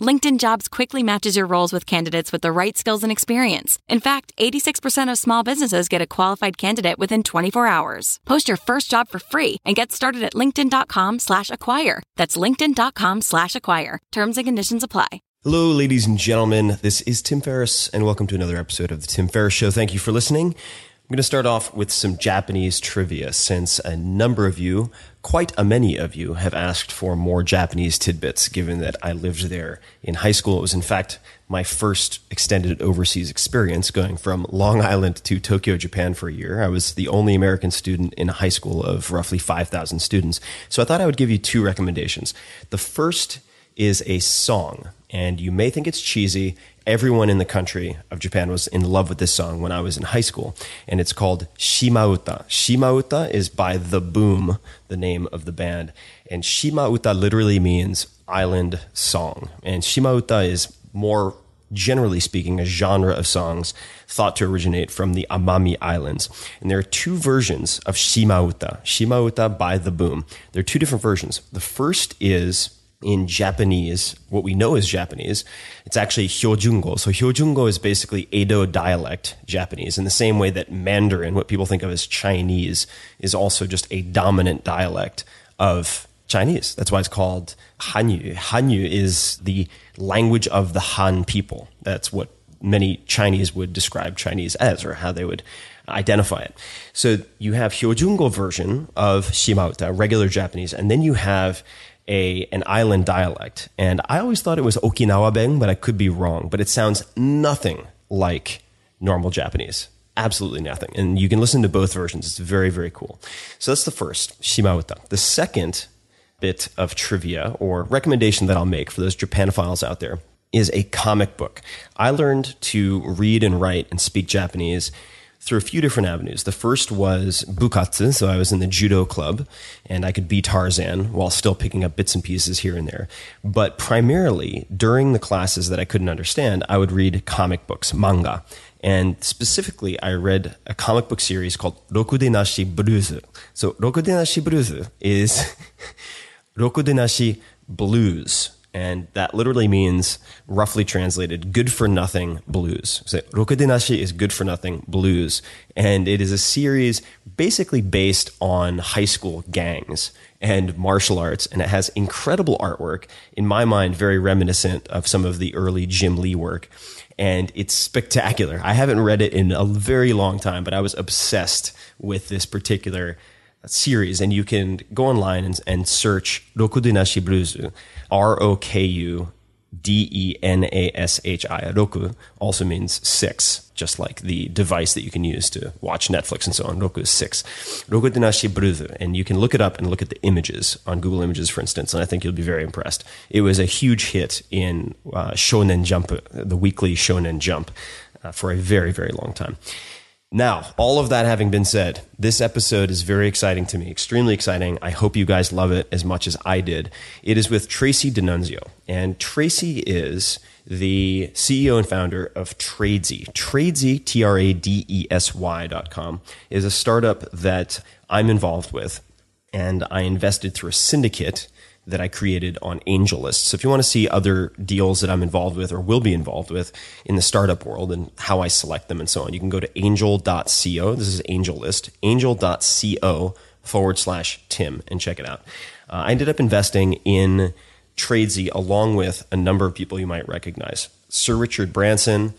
LinkedIn Jobs quickly matches your roles with candidates with the right skills and experience. In fact, 86% of small businesses get a qualified candidate within 24 hours. Post your first job for free and get started at linkedin.com slash acquire. That's linkedin.com slash acquire. Terms and conditions apply. Hello, ladies and gentlemen. This is Tim Ferriss, and welcome to another episode of The Tim Ferriss Show. Thank you for listening. I'm going to start off with some Japanese trivia since a number of you, quite a many of you, have asked for more Japanese tidbits given that I lived there in high school. It was, in fact, my first extended overseas experience going from Long Island to Tokyo, Japan for a year. I was the only American student in a high school of roughly 5,000 students. So I thought I would give you two recommendations. The first is a song, and you may think it's cheesy everyone in the country of Japan was in love with this song when I was in high school. And it's called Shimauta. Shimauta is by The Boom, the name of the band. And Shimauta literally means island song. And Shimauta is more generally speaking, a genre of songs thought to originate from the Amami Islands. And there are two versions of Shimauta, Shimauta by The Boom. There are two different versions. The first is in Japanese, what we know is Japanese, it's actually Hyojungo. So Hyojungo is basically Edo dialect Japanese in the same way that Mandarin, what people think of as Chinese, is also just a dominant dialect of Chinese. That's why it's called Hanyu. Hanyu is the language of the Han people. That's what many Chinese would describe Chinese as, or how they would identify it. So you have Hyojungo version of Shimauta, regular Japanese, and then you have a an island dialect, and I always thought it was Okinawa Ben, but I could be wrong. But it sounds nothing like normal Japanese. Absolutely nothing. And you can listen to both versions. It's very, very cool. So that's the first, Shimauta. The second bit of trivia or recommendation that I'll make for those Japanophiles out there is a comic book. I learned to read and write and speak Japanese through a few different avenues. The first was bukatsu, so I was in the judo club and I could be Tarzan while still picking up bits and pieces here and there. But primarily during the classes that I couldn't understand, I would read comic books, manga. And specifically, I read a comic book series called Rokudenashi Blues. So Rokudenashi Blues is Rokudenashi Blues and that literally means, roughly translated, good for nothing blues. So, Rokudenashi is good for nothing blues, and it is a series basically based on high school gangs and martial arts, and it has incredible artwork. In my mind, very reminiscent of some of the early Jim Lee work, and it's spectacular. I haven't read it in a very long time, but I was obsessed with this particular series, and you can go online and, and search Rokudenashi Blues, R O K U D E N A S H I. Roku also means six, just like the device that you can use to watch Netflix and so on. Roku is six. Roku Denashi Brudu. And you can look it up and look at the images on Google Images, for instance, and I think you'll be very impressed. It was a huge hit in uh, Shonen Jump, the weekly Shonen Jump, uh, for a very, very long time. Now, all of that having been said, this episode is very exciting to me, extremely exciting. I hope you guys love it as much as I did. It is with Tracy DiNunzio, and Tracy is the CEO and founder of Tradesy. Tradesy, T R A D E S Y dot com, is a startup that I'm involved with, and I invested through a syndicate that I created on AngelList. So if you want to see other deals that I'm involved with or will be involved with in the startup world and how I select them and so on, you can go to angel.co. This is AngelList, angel.co forward slash Tim and check it out. Uh, I ended up investing in Tradesy along with a number of people you might recognize. Sir Richard Branson,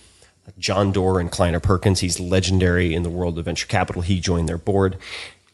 John Doerr and Kleiner Perkins. He's legendary in the world of venture capital. He joined their board.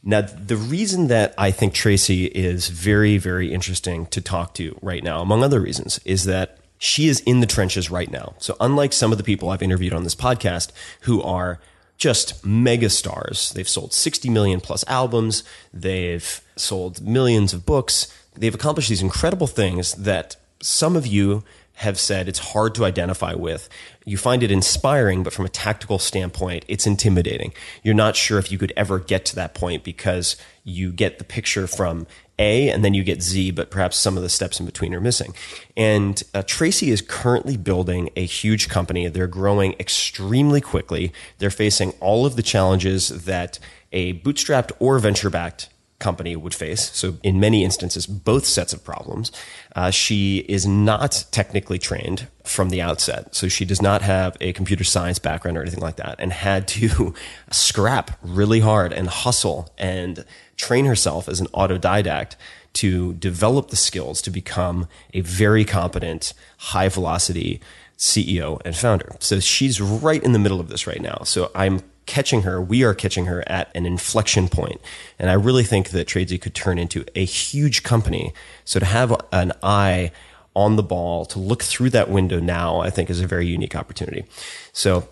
Now, the reason that I think Tracy is very, very interesting to talk to right now, among other reasons, is that she is in the trenches right now. So, unlike some of the people I've interviewed on this podcast who are just mega stars, they've sold 60 million plus albums, they've sold millions of books, they've accomplished these incredible things that some of you have said it's hard to identify with. You find it inspiring, but from a tactical standpoint, it's intimidating. You're not sure if you could ever get to that point because you get the picture from A and then you get Z, but perhaps some of the steps in between are missing. And uh, Tracy is currently building a huge company. They're growing extremely quickly. They're facing all of the challenges that a bootstrapped or venture backed company would face. So, in many instances, both sets of problems. Uh, she is not technically trained from the outset. So, she does not have a computer science background or anything like that, and had to scrap really hard and hustle and train herself as an autodidact to develop the skills to become a very competent, high velocity CEO and founder. So, she's right in the middle of this right now. So, I'm catching her, we are catching her at an inflection point. And I really think that Tradesy could turn into a huge company. So to have an eye on the ball, to look through that window now, I think is a very unique opportunity. So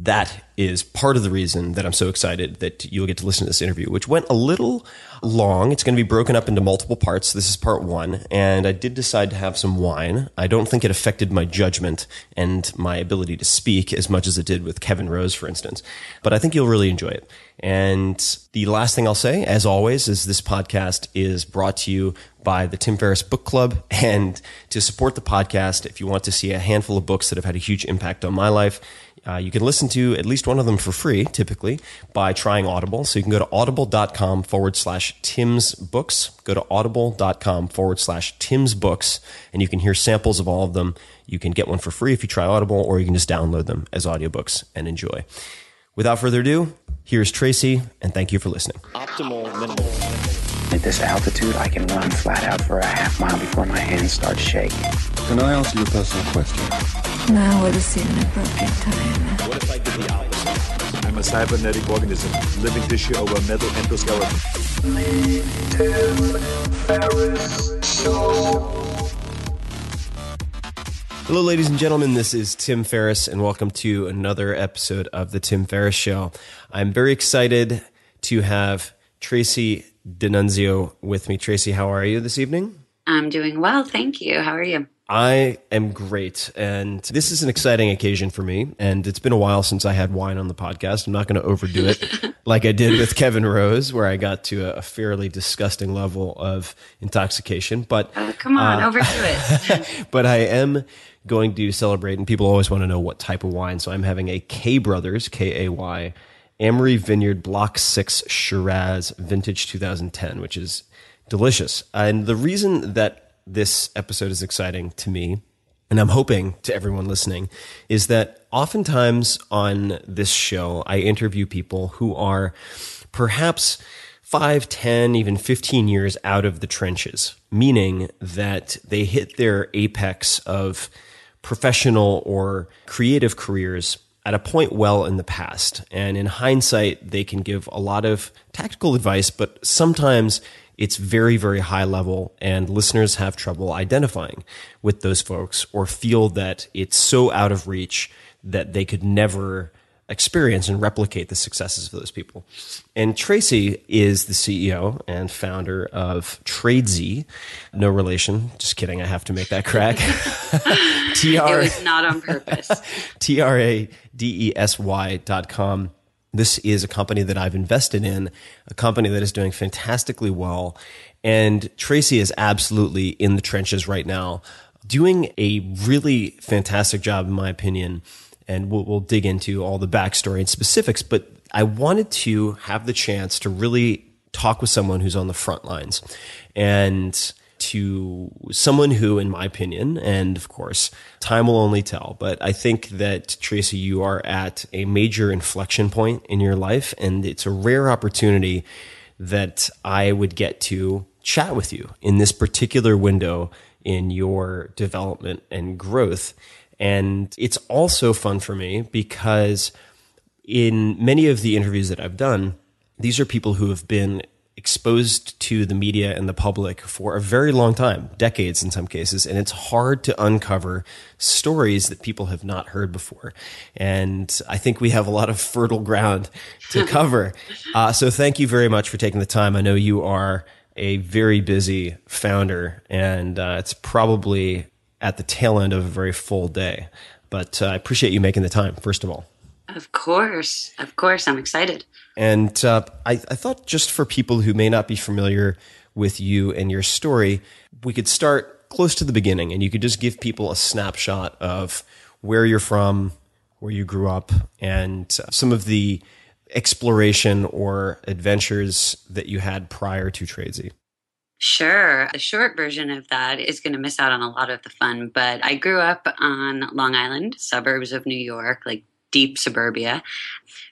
that is part of the reason that I'm so excited that you'll get to listen to this interview, which went a little long. It's going to be broken up into multiple parts. This is part one. And I did decide to have some wine. I don't think it affected my judgment and my ability to speak as much as it did with Kevin Rose, for instance. But I think you'll really enjoy it. And the last thing I'll say, as always, is this podcast is brought to you by the Tim Ferriss Book Club. And to support the podcast, if you want to see a handful of books that have had a huge impact on my life, uh, you can listen to at least one of them for free, typically, by trying Audible. So you can go to audible.com forward slash Tim's Books. Go to audible.com forward slash Tim's Books, and you can hear samples of all of them. You can get one for free if you try Audible, or you can just download them as audiobooks and enjoy. Without further ado, here's Tracy, and thank you for listening. Optimal minimal. At this altitude, I can run flat out for a half mile before my hands start shaking. Can I ask you a personal question? Now would seem an appropriate time. What if I did the opposite? I'm a cybernetic organism, living tissue over metal endoskeleton. Hello, ladies and gentlemen. This is Tim Ferriss, and welcome to another episode of The Tim Ferriss Show. I'm very excited to have Tracy DiNunzio with me. Tracy, how are you this evening? I'm doing well. Thank you. How are you? I am great. And this is an exciting occasion for me. And it's been a while since I had wine on the podcast. I'm not going to overdo it like I did with Kevin Rose, where I got to a fairly disgusting level of intoxication. But oh, come on, uh, overdo it. but I am going to celebrate, and people always want to know what type of wine. So I'm having a Kay Brothers, K A Y, Amery Vineyard Block 6 Shiraz Vintage 2010, which is delicious. And the reason that this episode is exciting to me, and I'm hoping to everyone listening, is that oftentimes on this show, I interview people who are perhaps five, ten, even 15 years out of the trenches, meaning that they hit their apex of professional or creative careers at a point well in the past. And in hindsight, they can give a lot of tactical advice, but sometimes it's very, very high level, and listeners have trouble identifying with those folks or feel that it's so out of reach that they could never experience and replicate the successes of those people. And Tracy is the CEO and founder of Tradesy. No relation. Just kidding. I have to make that crack. T-R- it was not on purpose. T R A D E S Y dot com. This is a company that I've invested in, a company that is doing fantastically well. And Tracy is absolutely in the trenches right now, doing a really fantastic job, in my opinion. And we'll, we'll dig into all the backstory and specifics. But I wanted to have the chance to really talk with someone who's on the front lines and to someone who, in my opinion, and of course, time will only tell, but I think that Tracy, you are at a major inflection point in your life, and it's a rare opportunity that I would get to chat with you in this particular window in your development and growth. And it's also fun for me because in many of the interviews that I've done, these are people who have been exposed to the media and the public for a very long time, decades in some cases, and it's hard to uncover stories that people have not heard before. And I think we have a lot of fertile ground to cover. uh, so thank you very much for taking the time. I know you are a very busy founder, and uh, it's probably at the tail end of a very full day. But uh, I appreciate you making the time, first of all. Of course. Of course. I'm excited. And uh, I, I thought just for people who may not be familiar with you and your story, we could start close to the beginning and you could just give people a snapshot of where you're from, where you grew up, and uh, some of the exploration or adventures that you had prior to Tradesy. Sure. The short version of that is going to miss out on a lot of the fun, but I grew up on Long Island, suburbs of New York, like deep suburbia.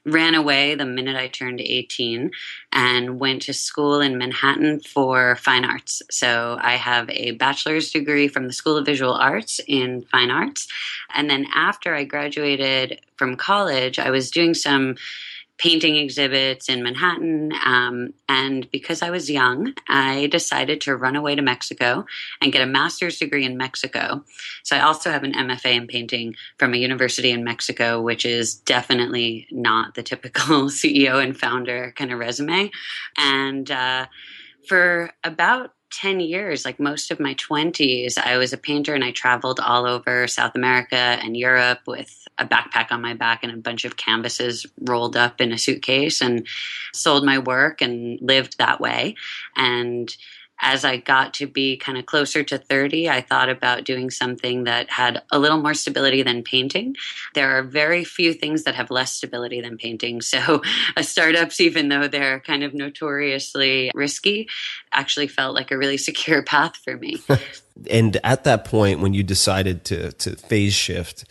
Ran away the minute I turned 18 and went to school in Manhattan for fine arts. So I have a bachelor's degree from the School of Visual Arts in fine arts. And then after I graduated from college, I was doing some painting exhibits in Manhattan. Um, and because I was young, I decided to run away to Mexico and get a master's degree in Mexico. So I also have an MFA in painting from a university in Mexico, which is definitely not the typical CEO and founder kind of resume. And uh, for about 10 years, like most of my 20s, I was a painter and I traveled all over South America and Europe with a backpack on my back and a bunch of canvases rolled up in a suitcase and sold my work and lived that way. And as I got to be kind of closer to 30, I thought about doing something that had a little more stability than painting. There are very few things that have less stability than painting. So, startups, even though they're kind of notoriously risky, actually felt like a really secure path for me. and at that point, when you decided to, to phase shift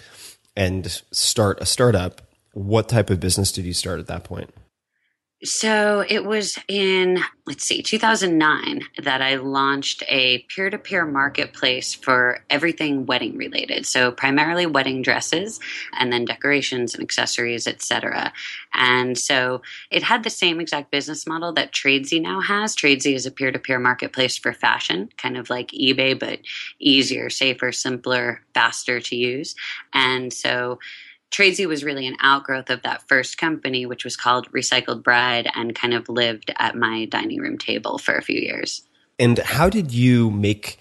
and start a startup, what type of business did you start at that point? So it was in, let's see, 2009 that I launched a peer to peer marketplace for everything wedding related. So primarily wedding dresses and then decorations and accessories, etc. And so it had the same exact business model that Tradesy now has. Tradesy is a peer to peer marketplace for fashion, kind of like eBay, but easier, safer, simpler, faster to use. And so Tradesy was really an outgrowth of that first company, which was called Recycled Bride, and kind of lived at my dining room table for a few years. And how did you make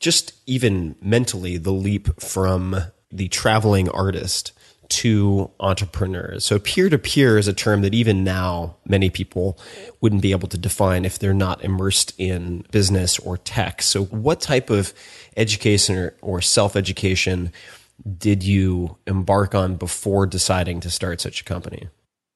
just even mentally the leap from the traveling artist to entrepreneurs? So peer to peer is a term that even now many people wouldn't be able to define if they're not immersed in business or tech. So what type of education or, or self education did you embark on before deciding to start such a company?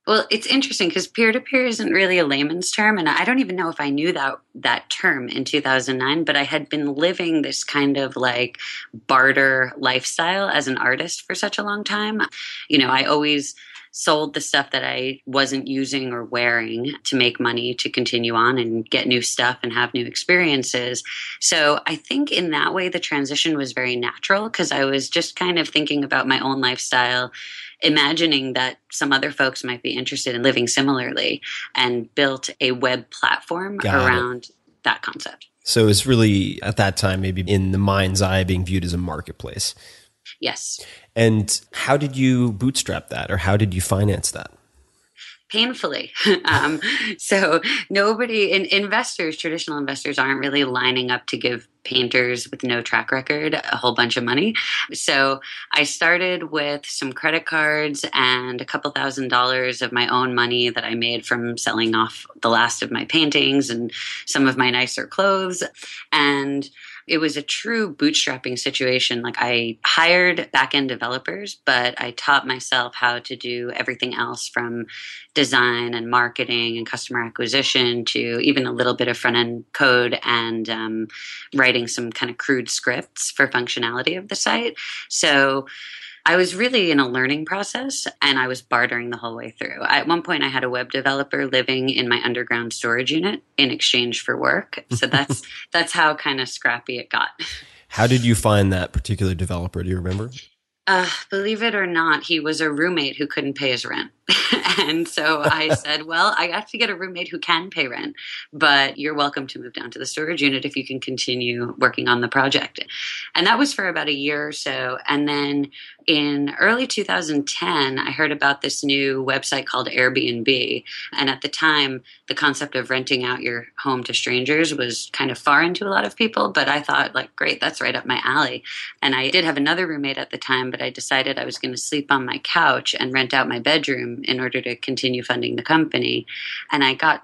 Well, it's interesting because peer to peer isn't really a layman's term, and I don't even know if I knew that that term in 2009. But I had been living this kind of like barter lifestyle as an artist for such a long time. You know, I always sold the stuff that I wasn't using or wearing to make money to continue on and get new stuff and have new experiences. So I think in that way, the transition was very natural because I was just kind of thinking about my own lifestyle imagining that some other folks might be interested in living similarly and built a web platform Got around it. that concept. So it's really at that time maybe in the mind's eye being viewed as a marketplace. Yes. And how did you bootstrap that or how did you finance that? painfully. um, so nobody, in, investors, traditional investors, aren't really lining up to give painters with no track record a whole bunch of money. So I started with some credit cards and a couple thousand dollars of my own money that I made from selling off the last of my paintings and some of my nicer clothes. And it was a true bootstrapping situation. Like I hired back end developers, but I taught myself how to do everything else from design and marketing and customer acquisition to even a little bit of front end code and um, writing some kind of crude scripts for functionality of the site. So I was really in a learning process and I was bartering the whole way through. At one point, I had a web developer living in my underground storage unit in exchange for work. So that's that's how kind of scrappy it got. How did you find that particular developer? Do you remember? Uh, believe it or not, he was a roommate who couldn't pay his rent. and so I said, Well, I got to get a roommate who can pay rent, but you're welcome to move down to the storage unit if you can continue working on the project. And that was for about a year or so. And then in early 2010, I heard about this new website called Airbnb. And at the time, the concept of renting out your home to strangers was kind of foreign to a lot of people. But I thought, like, great, that's right up my alley. And I did have another roommate at the time, but I decided I was going to sleep on my couch and rent out my bedroom in order to continue funding the company. And I got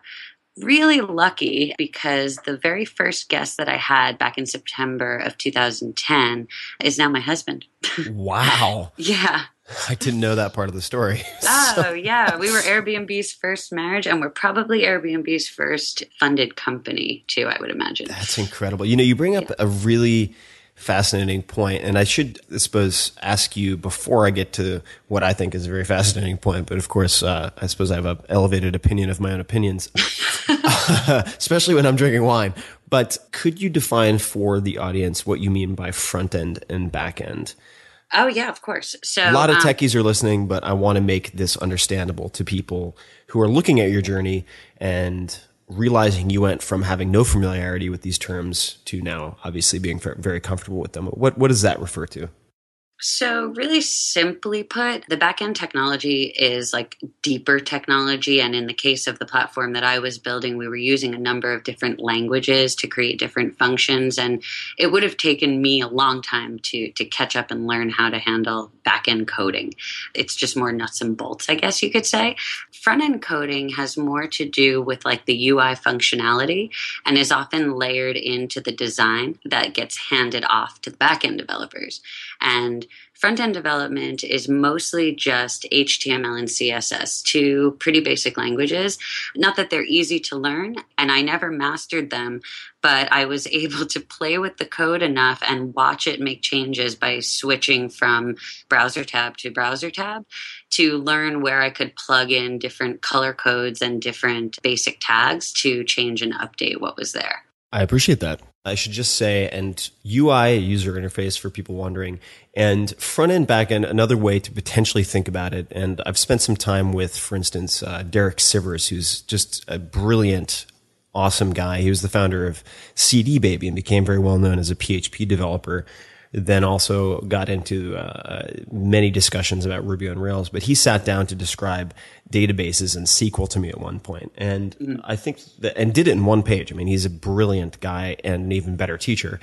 really lucky because the very first guest that I had back in September of 2010 is now my husband. Wow. yeah. I didn't know that part of the story. Oh, yeah. We were Airbnb's first marriage, and we're probably Airbnb's first funded company, too, I would imagine. That's incredible. You know, you bring up yeah. a really fascinating point, and I should, I suppose, ask you before I get to what I think is a very fascinating point. But of course, uh, I suppose I have an elevated opinion of my own opinions, especially when I'm drinking wine. But could you define for the audience what you mean by front end and back end? Oh yeah, of course. So a lot of um, techies are listening, but I want to make this understandable to people who are looking at your journey and realizing you went from having no familiarity with these terms to now obviously being very comfortable with them. What what does that refer to? So, really simply put, the backend technology is like deeper technology. And in the case of the platform that I was building, we were using a number of different languages to create different functions. And it would have taken me a long time to, to catch up and learn how to handle backend coding. It's just more nuts and bolts, I guess you could say. Front end coding has more to do with like the UI functionality and is often layered into the design that gets handed off to the backend developers. And front end development is mostly just HTML and CSS, two pretty basic languages. Not that they're easy to learn, and I never mastered them, but I was able to play with the code enough and watch it make changes by switching from browser tab to browser tab to learn where I could plug in different color codes and different basic tags to change and update what was there. I appreciate that. I should just say, and UI, user interface for people wondering, and front end, back end, another way to potentially think about it. And I've spent some time with, for instance, uh, Derek Sivers, who's just a brilliant, awesome guy. He was the founder of CD Baby and became very well known as a PHP developer then also got into uh, many discussions about Ruby on Rails. But he sat down to describe databases and SQL to me at one point, and mm-hmm. I think that and did it in one page. I mean, he's a brilliant guy and an even better teacher.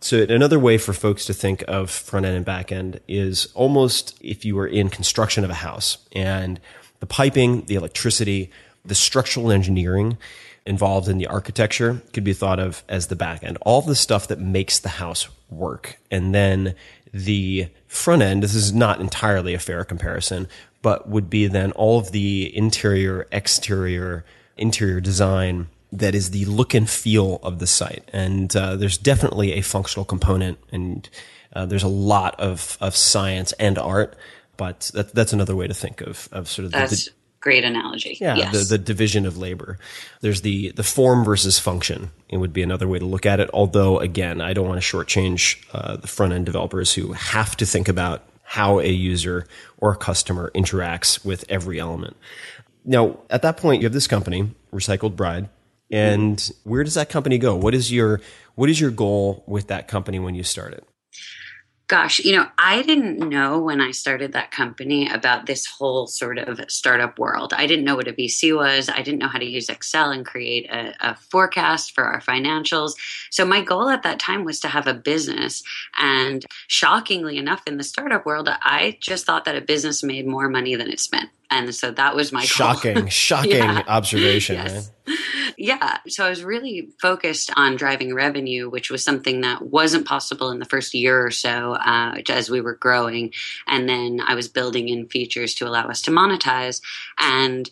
So another way for folks to think of front end and back end is almost if you were in construction of a house and the piping, the electricity, the structural engineering involved in the architecture could be thought of as the back end. All the stuff that makes the house work. And then the front end, this is not entirely a fair comparison, but would be then all of the interior, exterior, interior design that is the look and feel of the site. And uh, there's definitely a functional component, and uh, there's a lot of, of science and art. But that, that's another way to think of, of sort of the, great analogy. Yeah, yes. the, the division of labor. There's the the form versus function. It would be another way to look at it. Although, again, I don't want to shortchange uh, the front end developers who have to think about how a user or a customer interacts with every element. Now, at that point, you have this company, Recycled Bride, And where does that company go? What is your what is your goal with that company when you start it? Gosh, you know, I didn't know when I started that company about this whole sort of startup world. I didn't know what a VC was. I didn't know how to use Excel and create a, a, forecast for our financials. So my goal at that time was to have a business. And shockingly enough, in the startup world, I just thought that a business made more money than it spent. And so that was my shocking, goal. shocking yeah. observation. yes. Right? Yeah. So I was really focused on driving revenue, which was something that wasn't possible in the first year or so uh, as we were growing. And then I was building in features to allow us to monetize. And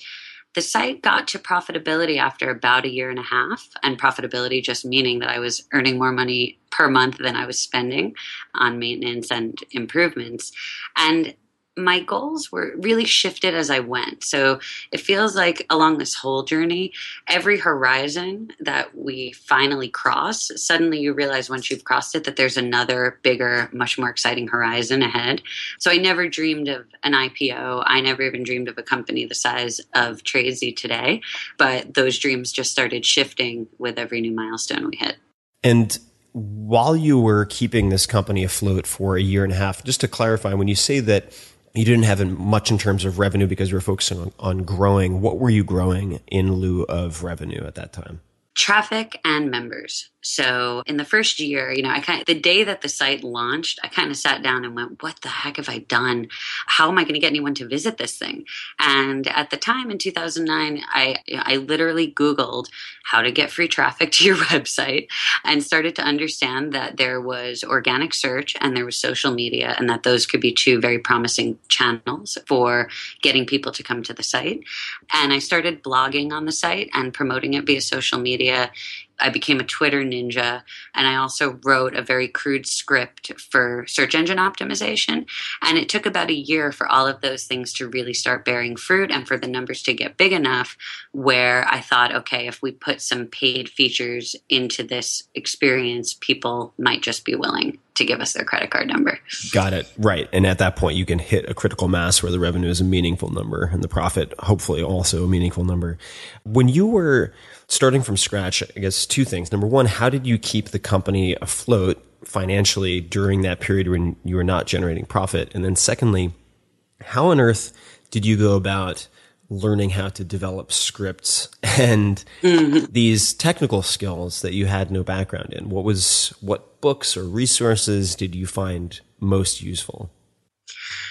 the site got to profitability after about a year and a half, and profitability just meaning that I was earning more money per month than I was spending on maintenance and improvements. And my goals were really shifted as I went. So it feels like along this whole journey, every horizon that we finally cross, suddenly you realize once you've crossed it that there's another bigger, much more exciting horizon ahead. So I never dreamed of an IPO. I never even dreamed of a company the size of Tradesy today. But those dreams just started shifting with every new milestone we hit. And while you were keeping this company afloat for a year and a half, just to clarify, when you say that you didn't have much in terms of revenue because you were focusing on, on growing. What were you growing in lieu of revenue at that time? Traffic and members. So in the first year, you know, I kind of, the day that the site launched, I kind of sat down and went, what the heck have I done? How am I going to get anyone to visit this thing? And at the time in 2009, I, I literally Googled how to get free traffic to your website and started to understand that there was organic search and there was social media and that those could be two very promising channels for getting people to come to the site. And I started blogging on the site and promoting it via social media I became a Twitter ninja, and I also wrote a very crude script for search engine optimization. And it took about a year for all of those things to really start bearing fruit and for the numbers to get big enough where I thought, okay, if we put some paid features into this experience, people might just be willing to give us their credit card number. Got it. Right. And at that point, you can hit a critical mass where the revenue is a meaningful number and the profit, hopefully, also a meaningful number. When you were starting from scratch, I guess two things. Number one, how did you keep the company afloat financially during that period when you were not generating profit? And then secondly, how on earth did you go about learning how to develop scripts and mm-hmm. these technical skills that you had no background in? What was what books or resources did you find most useful?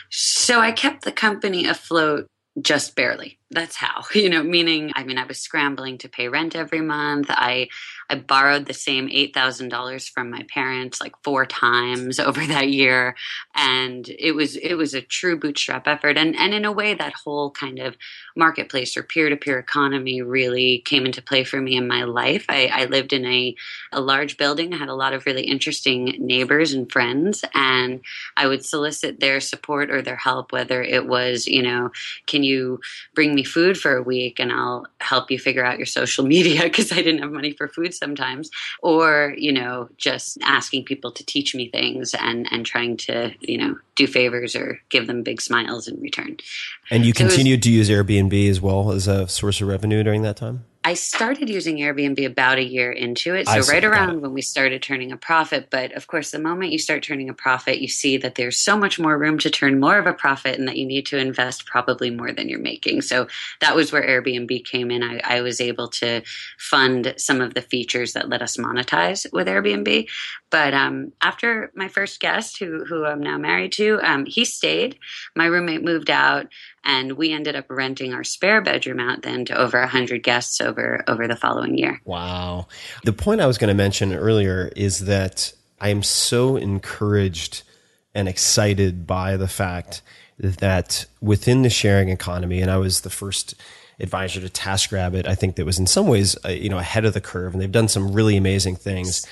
So I kept the company afloat just barely that's how you know meaning i mean i was scrambling to pay rent every month i i borrowed the same $8000 from my parents like four times over that year. And it was it was a true bootstrap effort. And and in a way that whole kind of marketplace or peer-to-peer economy really came into play for me in my life. I, I lived in a, a large building. I had a lot of really interesting neighbors and friends. And i would solicit their support or their help whether it was you know can you bring me food for a week and I'll help you figure out your social media? Because I didn't have money for food sometimes. Or, you know, just asking people to teach me things and, and trying to, you know, do favors or give them big smiles in return. And you so continued was, to use Airbnb as well as a source of revenue during that time? I started using Airbnb about a year into it. So, right around when we started turning a profit. But of course, the moment you start turning a profit, you see that there's so much more room to turn more of a profit and that you need to invest probably more than you're making. So, that was where Airbnb came in. I, I was able to fund some of the features that let us monetize with Airbnb. But um, after my first guest, who, who I'm now married to, um, he stayed. My roommate moved out and we ended up renting our spare bedroom out then to over 100 guests over over the following year. Wow. The point i was going to mention earlier is that i am so encouraged and excited by the fact that within the sharing economy and i was the first advisor to taskrabbit i think that was in some ways uh, you know ahead of the curve and they've done some really amazing things.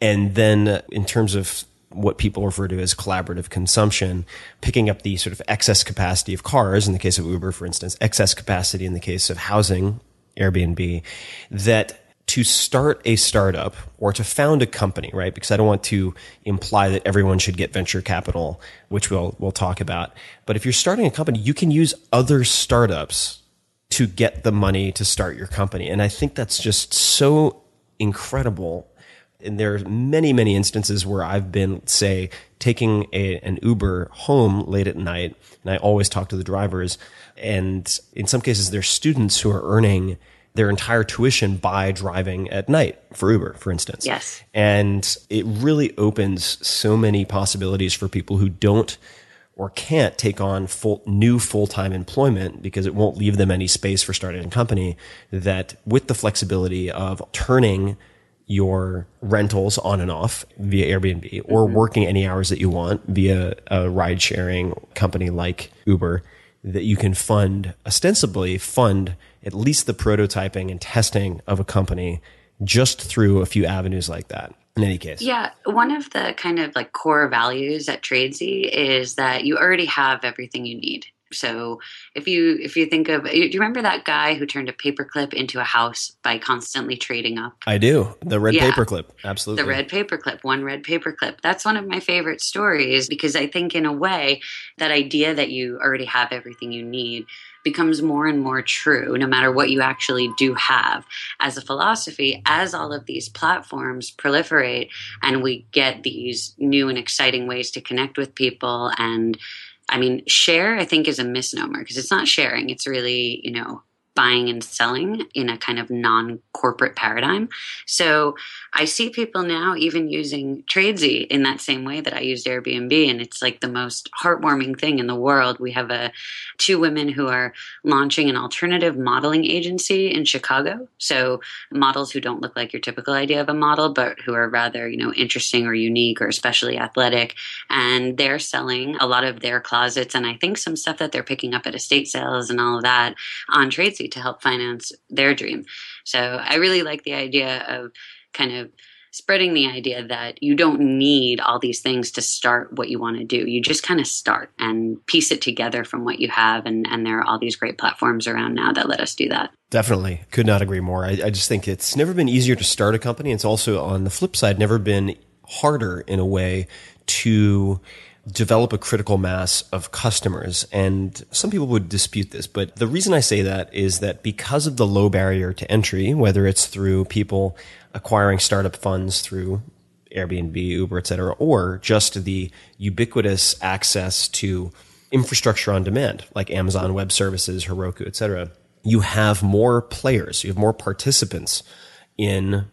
And then in terms of what people refer to as collaborative consumption, picking up the sort of excess capacity of cars in the case of Uber, for instance, excess capacity in the case of housing, Airbnb, that to start a startup or to found a company, right? Because I don't want to imply that everyone should get venture capital, which we'll, we'll talk about. But if you're starting a company, you can use other startups to get the money to start your company. And I think that's just so incredible. And there are many, many instances where I've been, say, taking a, an Uber home late at night, and I always talk to the drivers. And in some cases, there's students who are earning their entire tuition by driving at night for Uber, for instance. Yes. And it really opens so many possibilities for people who don't or can't take on full, new full-time employment because it won't leave them any space for starting a company that with the flexibility of turning your rentals on and off via Airbnb or mm-hmm. working any hours that you want via a ride sharing company like Uber that you can fund ostensibly fund at least the prototyping and testing of a company just through a few avenues like that. In any case. Yeah, one of the kind of like core values at Tradesy is that you already have everything you need. So if you if you think of do you remember that guy who turned a paperclip into a house by constantly trading up? I do. The red Yeah. paperclip. Absolutely. The red paperclip, one red paperclip. That's one of my favorite stories because I think, in a way, that idea that you already have everything you need becomes more and more true no matter what you actually do have. As a philosophy, as all of these platforms proliferate and we get these new and exciting ways to connect with people and I mean, share, I think, is a misnomer because it's not sharing. It's really, you know, buying and selling in a kind of non corporate paradigm. So I see people now even using Tradesy in that same way that I used Airbnb. And it's like the most heartwarming thing in the world. We have a two women who are launching an alternative modeling agency in Chicago. So models who don't look like your typical idea of a model, but who are rather, you know, interesting or unique or especially athletic. And they're selling a lot of their closets and I think some stuff that they're picking up at estate sales and all of that on Tradesy to help finance their dream. So I really like the idea of kind of spreading the idea that you don't need all these things to start what you want to do. You just kind of start and piece it together from what you have. And, and there are all these great platforms around now that let us do that. Definitely. Could not agree more. I, I just think it's never been easier to start a company. It's also, on the flip side, never been harder in a way to develop a critical mass of customers. And some people would dispute this, but the reason I say that is that because of the low barrier to entry, whether it's through people acquiring startup funds through Airbnb, Uber, et cetera, or just the ubiquitous access to infrastructure on demand, like Amazon Web Services, Heroku, et cetera, you have more players, you have more participants in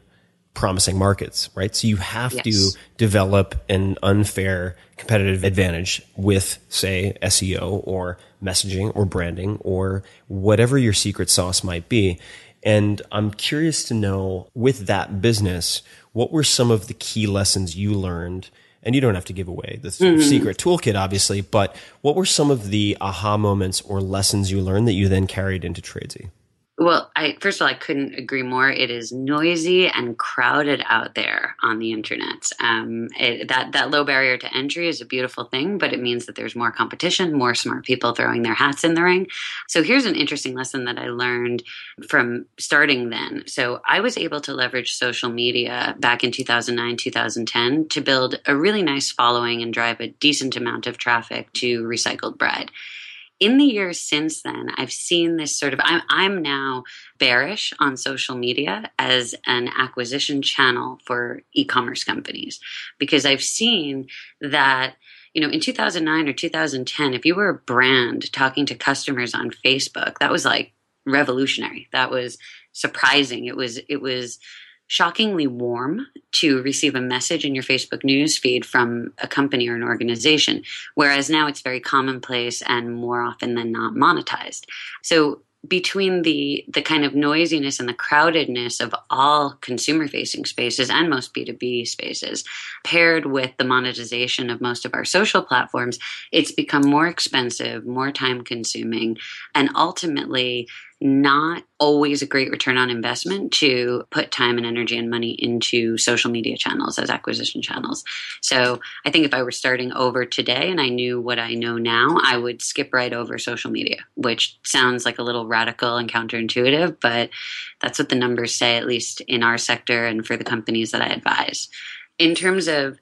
promising markets, right? So you have Yes. to develop an unfair competitive advantage with, say, SEO or messaging or branding or whatever your secret sauce might be. And I'm curious to know with that business, what were some of the key lessons you learned? And you don't have to give away the mm-hmm. secret toolkit, obviously, but what were some of the aha moments or lessons you learned that you then carried into Tradesy? Well, I first of all, I couldn't agree more. It is noisy and crowded out there on the internet. Um, it, that that low barrier to entry is a beautiful thing, but it means that there's more competition, more smart people throwing their hats in the ring. So here's an interesting lesson that I learned from starting then. So I was able to leverage social media back in 2009, 2010 to build a really nice following and drive a decent amount of traffic to Recycled Bride in the years since then, I've seen this sort of. I'm, I'm now bearish on social media as an acquisition channel for e commerce companies because I've seen that. You know, in 2009 or 2010, if you were a brand talking to customers on Facebook, that was like revolutionary. That was surprising. It was, it was shockingly warm to receive a message in your Facebook news feed from a company or an organization, whereas now it's very commonplace and more often than not monetized. So between the the kind of noisiness and the crowdedness of all consumer facing spaces and most B2B spaces paired with the monetization of most of our social platforms it's become more expensive more time consuming and ultimately not always a great return on investment to put time and energy and money into social media channels as acquisition channels. So I think if I were starting over today and I knew what I know now, I would skip right over social media, which sounds like a little radical and counterintuitive, but that's what the numbers say, at least in our sector and for the companies that I advise. In terms of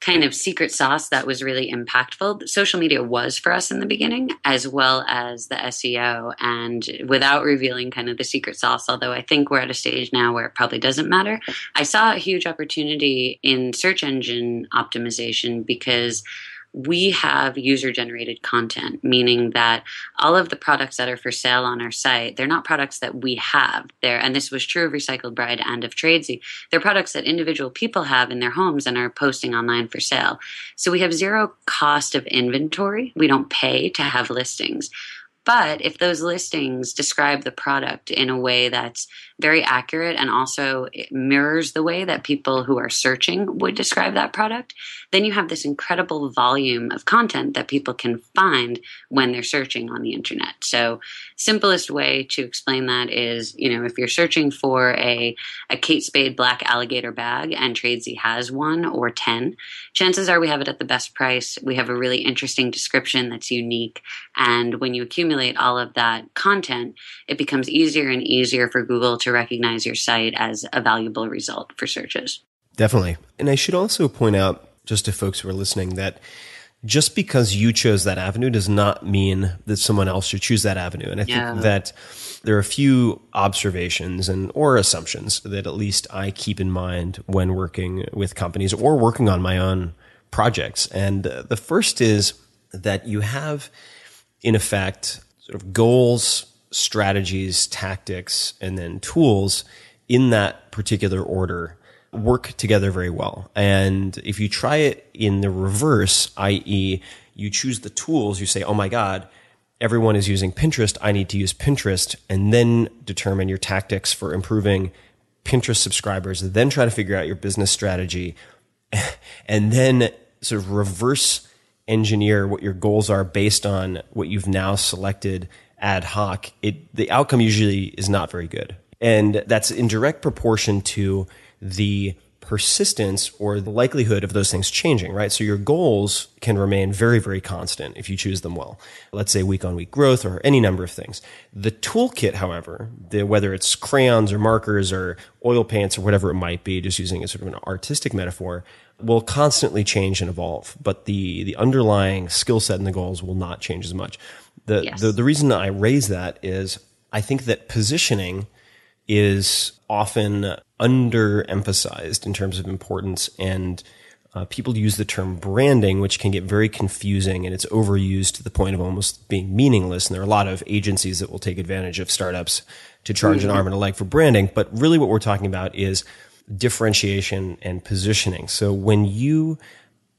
kind of secret sauce that was really impactful. Social media was for us in the beginning, as well as the SEO. And without revealing kind of the secret sauce, although I think we're at a stage now where it probably doesn't matter, I saw a huge opportunity in search engine optimization because we have user generated content, meaning that all of the products that are for sale on our site, they're not products that we have there. And this was true of Recycled Bride and of Tradesy. They're products that individual people have in their homes and are posting online for sale. So we have zero cost of inventory. We don't pay to have listings. But if those listings describe the product in a way that's very accurate and also mirrors the way that people who are searching would describe that product, then you have this incredible volume of content that people can find when they're searching on the internet. So, simplest way to explain that is, you know, if you're searching for a, a Kate Spade black alligator bag and Tradesy has one or 10, chances are we have it at the best price. We have a really interesting description that's unique. And when you accumulate all of that content, it becomes easier and easier for Google to recognize your site as a valuable result for searches. Definitely. And I should also point out, just to folks who are listening, that just because you chose that avenue does not mean that someone else should choose that avenue. And I think yeah. that there are a few observations and or assumptions that at least I keep in mind when working with companies or working on my own projects. And uh, the first is that you have, in effect, sort of goals strategies, tactics, and then tools in that particular order work together very well. And if you try it in the reverse, i.e., you choose the tools, you say, oh my God, everyone is using Pinterest, I need to use Pinterest, and then determine your tactics for improving Pinterest subscribers, then try to figure out your business strategy, and then sort of reverse engineer what your goals are based on what you've now selected ad hoc, it the outcome usually is not very good. And that's in direct proportion to the persistence or the likelihood of those things changing, right? So your goals can remain very, very constant if you choose them well. Let's say week on week growth or any number of things. The toolkit, however, the, whether it's crayons or markers or oil paints or whatever it might be, just using a sort of an artistic metaphor, will constantly change and evolve. But the, the underlying skill set and the goals will not change as much. The, yes. the, the reason I raise that is I think that positioning is often underemphasized in terms of importance and uh, people use the term branding, which can get very confusing and it's overused to the point of almost being meaningless. And there are a lot of agencies that will take advantage of startups to charge mm-hmm. an arm and a leg for branding. But really what we're talking about is differentiation and positioning. So when you,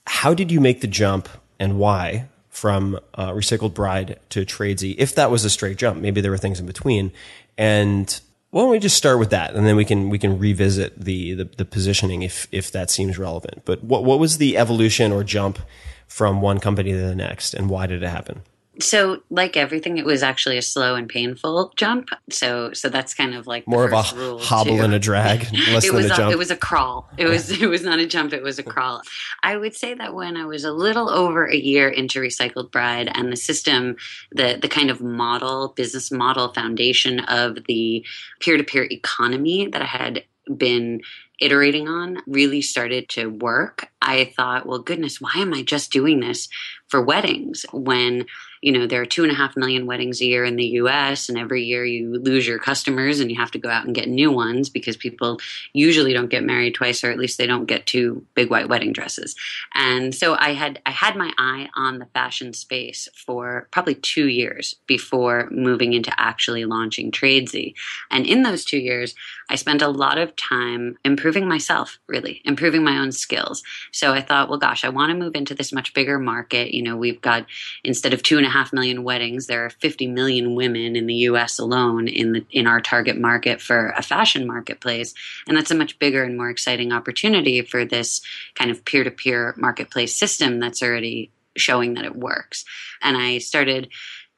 how did you make the jump and why from uh, Recycled Bride to Tradesy, if that was a straight jump. Maybe there were things in between. And why don't we just start with that, and then we can we can revisit the the, the positioning if if that seems relevant. But what what was the evolution or jump from one company to the next, and why did it happen? So, like everything, it was actually a slow and painful jump. So, so that's kind of like more of a hobble too. and a drag, less it was a, jump. It was a crawl. It was it was not a jump. It was a crawl. I would say that when I was a little over a year into Recycled Bride and the system, the the kind of model, business model foundation of the peer to peer economy that I had been iterating on really started to work, I thought, well, goodness, why am I just doing this for weddings when you know there are two and a half million weddings a year in the us and every year you lose your customers and you have to go out and get new ones because people usually don't get married twice or at least they don't get two big white wedding dresses. And so i had i had my eye on the fashion space for probably two years before moving into actually launching tradesy. And in those two years i spent a lot of time improving myself really improving my own skills. So i thought well gosh i want to move into this much bigger market. You know we've got instead of two and a half million weddings. There are 50 million women in the us alone in the in our target market for a fashion marketplace. And that's a much bigger and more exciting opportunity for this kind of peer-to-peer marketplace system that's already showing that it works. And i started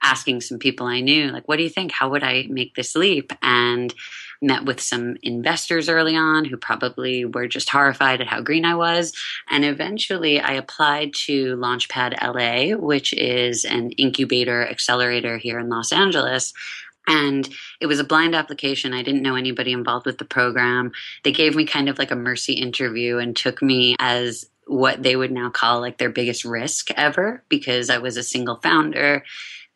asking some people i knew like what do you think? How would i make this leap? And met with some investors early on who probably were just horrified at how green I was. And eventually I applied to Launchpad LA, which is an incubator accelerator here in Los Angeles. And it was a blind application. I didn't know anybody involved with the program. They gave me kind of like a mercy interview and took me as what they would now call like their biggest risk ever because I was a single founder.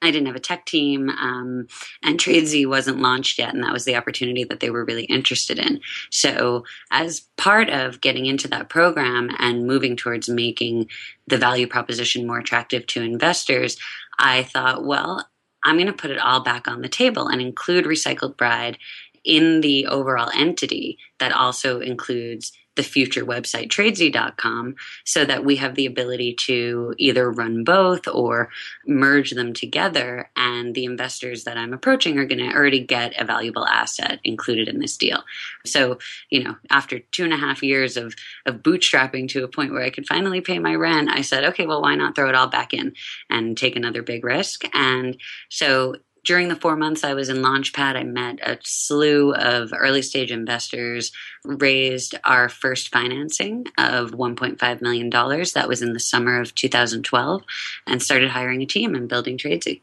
I didn't have a tech team, um, and Tradesy wasn't launched yet, and that was the opportunity that they were really interested in. So, as part of getting into that program and moving towards making the value proposition more attractive to investors, I thought, well, I'm going to put it all back on the table and include Recycled Bride in the overall entity that also includes the future website tradesy.com, so that we have the ability to either run both or merge them together and the investors that i'm approaching are going to already get a valuable asset included in this deal. So you know after two and a half years of of bootstrapping to a point where i could finally pay my rent i said okay well why not throw it all back in and take another big risk? And so during the four months I was in Launchpad, I met a slew of early stage investors, raised our first financing of $1.5 million. That was in the summer of 2012, and started hiring a team and building Tradesy.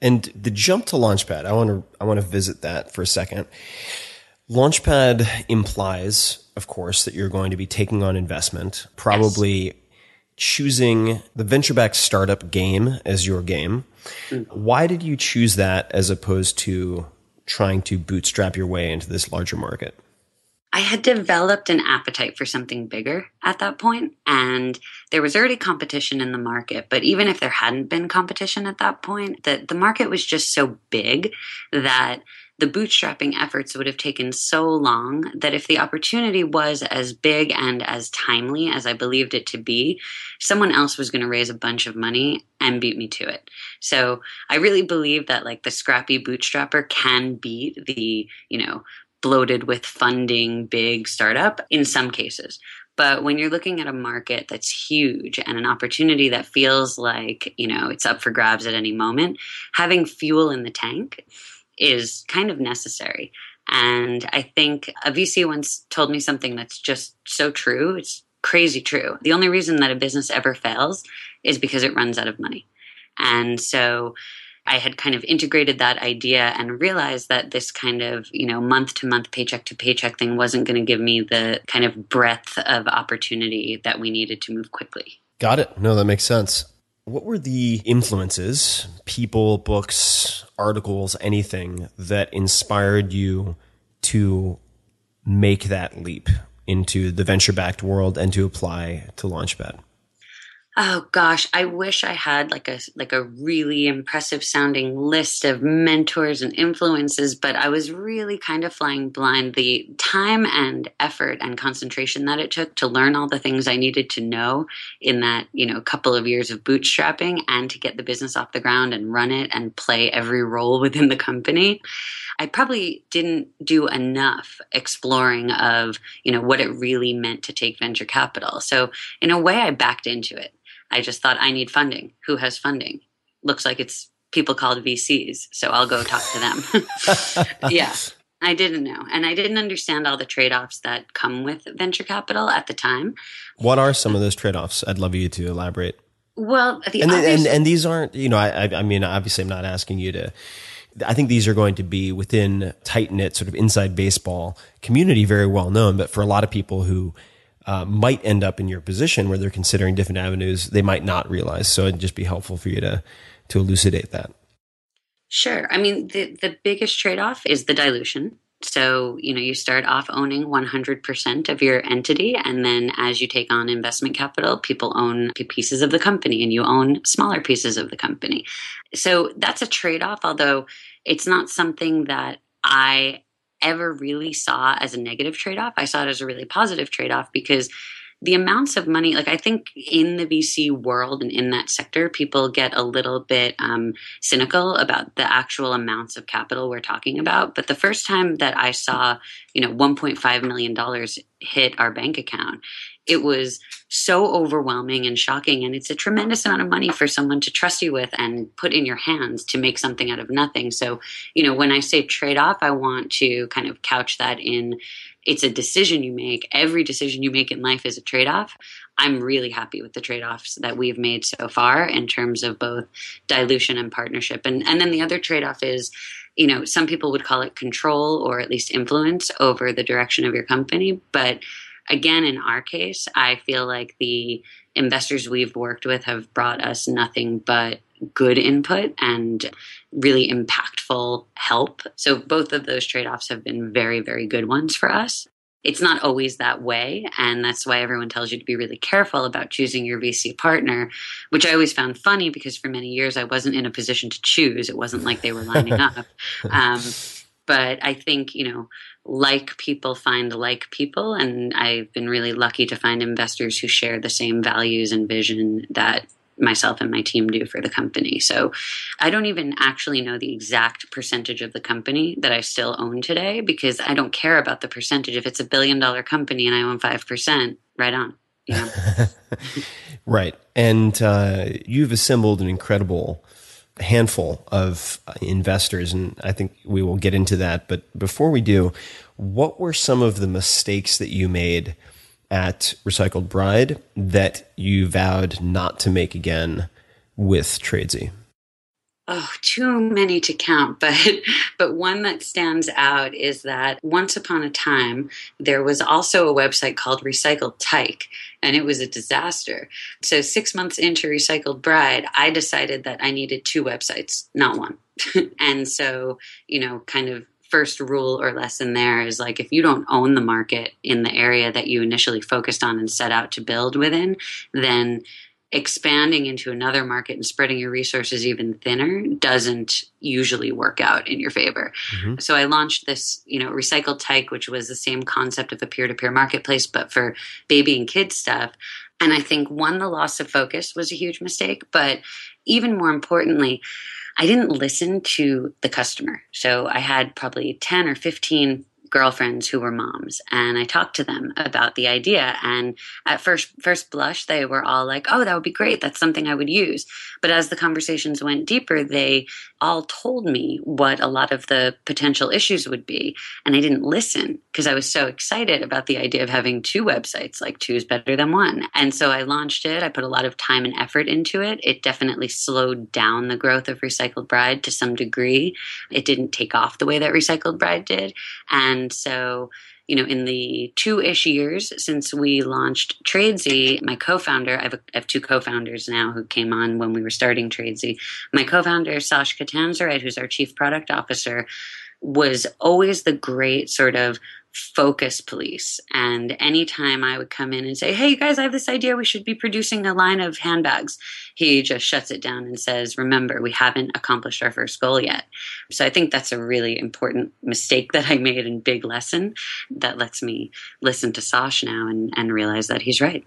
And the jump to Launchpad, I want to I want to visit that for a second. Launchpad implies, of course, that you're going to be taking on investment, probably yes. choosing the venture backed startup game as your game. Mm. Why did you choose that as opposed to trying to bootstrap your way into this larger market? I had developed an appetite for something bigger at that point, and there was already competition in the market. But even if there hadn't been competition at that point, the, the market was just so big that the bootstrapping efforts would have taken so long that if the opportunity was as big and as timely as I believed it to be, someone else was going to raise a bunch of money and beat me to it. So I really believe that like the scrappy bootstrapper can beat the, you know, bloated with funding big startup in some cases. But when you're looking at a market that's huge and an opportunity that feels like, you know, it's up for grabs at any moment, having fuel in the tank is kind of necessary. And I think a VC once told me something that's just so true. It's crazy true. The only reason that a business ever fails is because it runs out of money. And so I had kind of integrated that idea and realized that this kind of, you know, month to month, paycheck to paycheck thing wasn't going to give me the kind of breadth of opportunity that we needed to move quickly. Got it. No, that makes sense. What were the influences, people, books, articles, anything that inspired you to make that leap into the venture backed world and to apply to Launchpad? Oh gosh, I wish I had like a like a really impressive sounding list of mentors and influences, but I was really kind of flying blind. The time and effort and concentration that it took to learn all the things I needed to know in that, you know, couple of years of bootstrapping and to get the business off the ground and run it and play every role within the company. I probably didn't do enough exploring of, you know, what it really meant to take venture capital. So in a way I backed into it I just thought I need funding. Who has funding? Looks like it's people called VCs, so I'll go talk to them. yeah. I didn't know. And I didn't understand all the trade offs that come with venture capital at the time. What are some of those trade offs? I'd love you to elaborate. Well, the and, obvious- and, and these aren't, you know, I, I mean, obviously, I'm not asking you to. I think these are going to be within tight knit, sort of inside baseball community, very well known. But for a lot of people who uh, might end up in your position where they're considering different avenues they might not realize. So it'd just be helpful for you to to elucidate that. Sure. I mean, the the biggest trade off is the dilution. So, you know, you start off owning 100% of your entity. And then as you take on investment capital, people own pieces of the company and you own smaller pieces of the company. So that's a trade off, although it's not something that I ever really saw as a negative trade off. I saw it as a really positive trade off because the amounts of money, like I think in the VC world and in that sector, people get a little bit um, cynical about the actual amounts of capital we're talking about. But the first time that I saw, you know, $1.5 million hit our bank account, it was so overwhelming and shocking. And it's a tremendous amount of money for someone to trust you with and put in your hands to make something out of nothing. So, you know, when I say trade off, I want to kind of couch that in it's a decision you make. Every decision you make in life is a trade off. I'm really happy with the trade offs that we've made so far in terms of both dilution and partnership. And, and then the other trade off is, you know, some people would call it control or at least influence over the direction of your company. But again, in our case, I feel like the investors we've worked with have brought us nothing but good input and really impactful help. So both of those trade offs have been very, very good ones for us. It's not always that way. And that's why everyone tells you to be really careful about choosing your VC partner, which I always found funny because for many years I wasn't in a position to choose. It wasn't like they were lining up. Um, but I think, you know, like people find like people. And I've been really lucky to find investors who share the same values and vision that myself and my team do for the company. So I don't even actually know the exact percentage of the company that I still own today because I don't care about the percentage. If it's a billion dollar company and I own 5%, right on. Know? right. And uh, you've assembled an incredible handful of uh, investors, and I think we will get into that. But before we do, what were some of the mistakes that you made at Recycled Bride that you vowed not to make again with Tradesy? Oh too many to count but but one that stands out is that once upon a time there was also a website called recycled tyke and it was a disaster. So six months into recycled bride i decided that i needed two websites not one. And so you know kind of first rule or lesson there is like if you don't own the market in the area that you initially focused on and set out to build within then expanding into another market and spreading your resources even thinner doesn't usually work out in your favor. Mm-hmm. So I launched this, you know, recycled tyke, which was the same concept of a peer-to-peer marketplace, but for baby and kid stuff. And I think one, the loss of focus was a huge mistake, but even more importantly, I didn't listen to the customer. So I had probably 10 or 15 girlfriends who were moms and I talked to them about the idea and at first first blush they were all like oh that would be great. That's something I would use. But as the conversations went deeper they all told me what a lot of the potential issues would be and I didn't listen because I was so excited about the idea of having two websites like two is better than one. And so I launched it. I put a lot of time and effort into it. It definitely slowed down the growth of recycled bride to some degree. It didn't take off the way that recycled bride did and and so, you know, in the two ish years since we launched Tradesy, my co founder, I, I have, two co founders now who came on when we were starting Tradesy. My co founder, Sashka Tanzarite, who's our chief product officer, was always the great sort of focus police. And anytime I would come in and say, Hey, you guys, I have this idea. We should be producing a line of handbags. He just shuts it down and says, Remember, we haven't accomplished our first goal yet. So I think that's a really important mistake that I made and big lesson that lets me listen to Sash now and, and realize that he's right.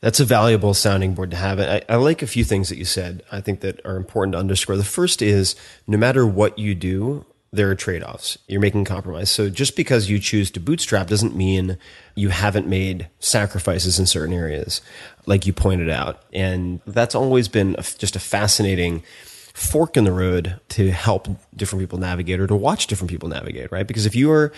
That's a valuable sounding board to have. I, I like a few things that you said. I think that are important to underscore. The first is no matter what you do, there are trade offs. You're making compromise. So just because you choose to bootstrap doesn't mean you haven't made sacrifices in certain areas, like you pointed out. And that's always been just a fascinating fork in the road to help different people navigate or to watch different people navigate, right? Because if you are,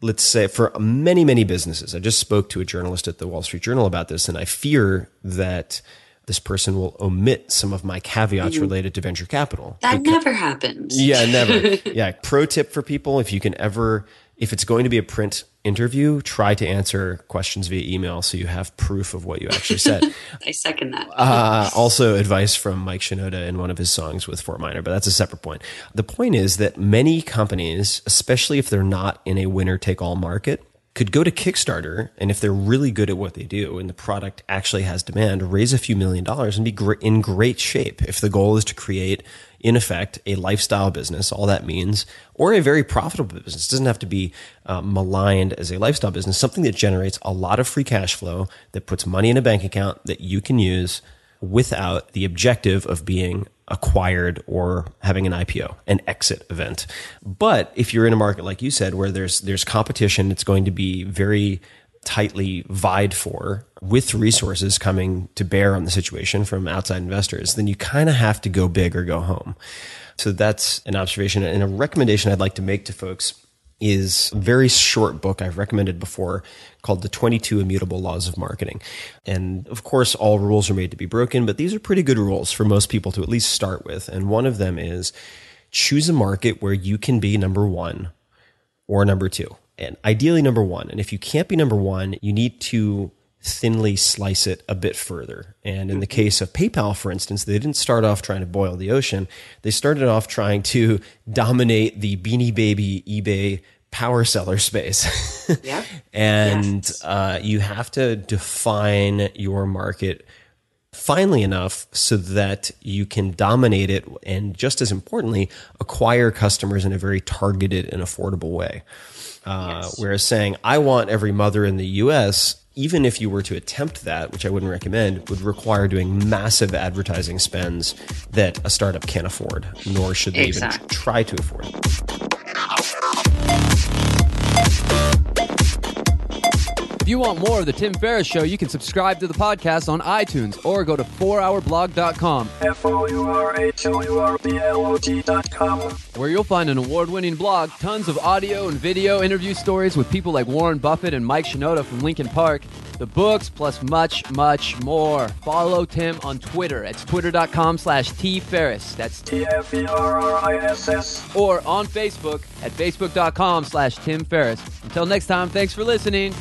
let's say, for many, many businesses, I just spoke to a journalist at the Wall Street Journal about this, and I fear that this person will omit some of my caveats mm-hmm. related to venture capital. That because, never happens. Yeah, never. yeah. Pro tip for people if you can ever, if it's going to be a print interview, try to answer questions via email so you have proof of what you actually said. I second that. uh, also, advice from Mike Shinoda in one of his songs with Fort Minor, but that's a separate point. The point is that many companies, especially if they're not in a winner take all market, could go to Kickstarter and if they're really good at what they do and the product actually has demand, raise a few million dollars and be in great shape. If the goal is to create, in effect, a lifestyle business, all that means, or a very profitable business, it doesn't have to be uh, maligned as a lifestyle business, something that generates a lot of free cash flow that puts money in a bank account that you can use without the objective of being acquired or having an IPO, an exit event. But if you're in a market like you said where there's there's competition, it's going to be very tightly vied for with resources coming to bear on the situation from outside investors, then you kind of have to go big or go home. So that's an observation and a recommendation I'd like to make to folks is a very short book I've recommended before called The 22 Immutable Laws of Marketing. And of course, all rules are made to be broken, but these are pretty good rules for most people to at least start with. And one of them is choose a market where you can be number one or number two. and ideally number one. And if you can't be number one, you need to thinly slice it a bit further. And in the mm-hmm. case of PayPal, for instance, they didn't start off trying to boil the ocean. They started off trying to dominate the beanie baby eBay power seller space. Yep. and Yes. uh, you have to define your market finely enough so that you can dominate it and just as importantly acquire customers in a very targeted and affordable way uh, whereas saying i want every mother in the us even if you were to attempt that which i wouldn't recommend would require doing massive advertising spends that a startup can't afford nor should they even try to afford If you want more of the Tim Ferriss Show, you can subscribe to the podcast on iTunes or go to 4hourblog.com, where you'll find an award winning blog, tons of audio and video interview stories with people like Warren Buffett and Mike Shinoda from Linkin Park, the books, plus much, much more. Follow Tim on Twitter. It's twitter.com slash tferriss. That's T-F-E-R-R-I-S-S. or on Facebook at facebook.com slash Tim Ferriss. Until next time, thanks for listening.